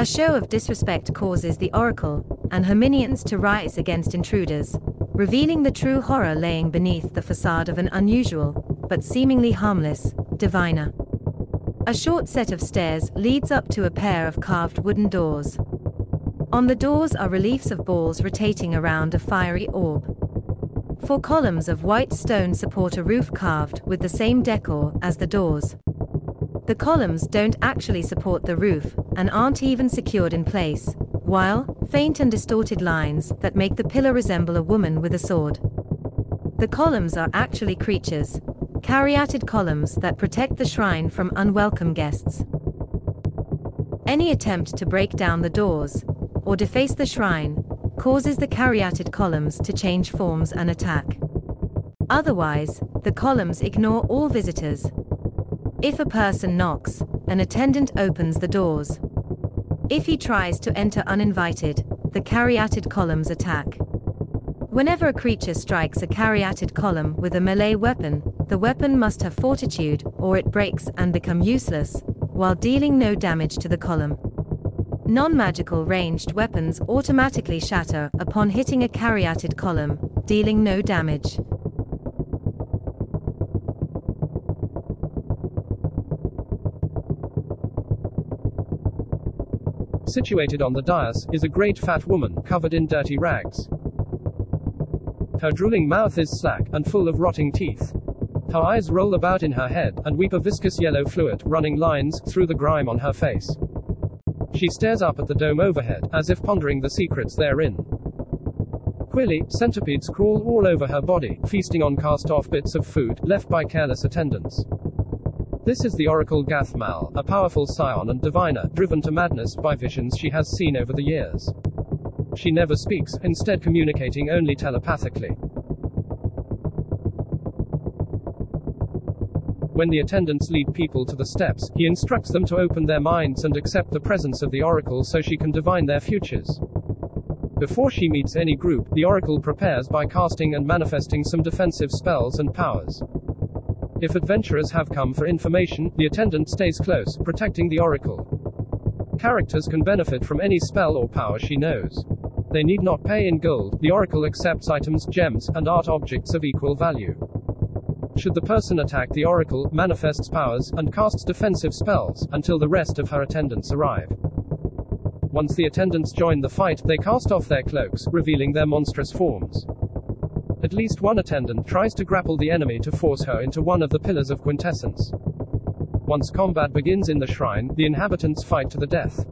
A show of disrespect causes the oracle and her minions to rise against intruders, revealing the true horror laying beneath the facade of an unusual, but seemingly harmless, diviner. A short set of stairs leads up to a pair of carved wooden doors. On the doors are reliefs of balls rotating around a fiery orb. Four columns of white stone support a roof carved with the same decor as the doors. The columns don't actually support the roof and aren't even secured in place, while faint and distorted lines that make the pillar resemble a woman with a sword. The columns are actually creatures, caryatid columns that protect the shrine from unwelcome guests. Any attempt to break down the doors or deface the shrine causes the caryatid columns to change forms and attack. Otherwise, the columns ignore all visitors. If a person knocks, an attendant opens the doors. If he tries to enter uninvited, the caryatid columns attack. Whenever a creature strikes a caryatid column with a melee weapon, the weapon must have fortitude or it breaks and become useless, while dealing no damage to the column. Non-magical ranged weapons automatically shatter upon hitting a caryatid column, dealing no damage. Situated on the dais is a great fat woman covered in dirty rags. Her drooling mouth is slack and full of rotting teeth. Her eyes roll about in her head and weep a viscous yellow fluid running lines through the grime on her face. She stares up at the dome overhead, as if pondering the secrets therein. Quilly, centipedes crawl all over her body, feasting on cast off bits of food left by careless attendants. This is the Oracle Gathmal, a powerful psion and diviner, driven to madness by visions she has seen over the years. She never speaks, instead communicating only telepathically. When the attendants lead people to the steps, he instructs them to open their minds and accept the presence of the Oracle so she can divine their futures. Before she meets any group, the Oracle prepares by casting and manifesting some defensive spells and powers. If adventurers have come for information, the attendant stays close, protecting the oracle. Characters can benefit from any spell or power she knows. They need not pay in gold, the oracle accepts items, gems, and art objects of equal value. Should the person attack the oracle, manifests powers, and casts defensive spells, until the rest of her attendants arrive. Once the attendants join the fight, they cast off their cloaks, revealing their monstrous forms. At least one attendant tries to grapple the enemy to force her into one of the pillars of quintessence. Once combat begins in the shrine, the inhabitants fight to the death.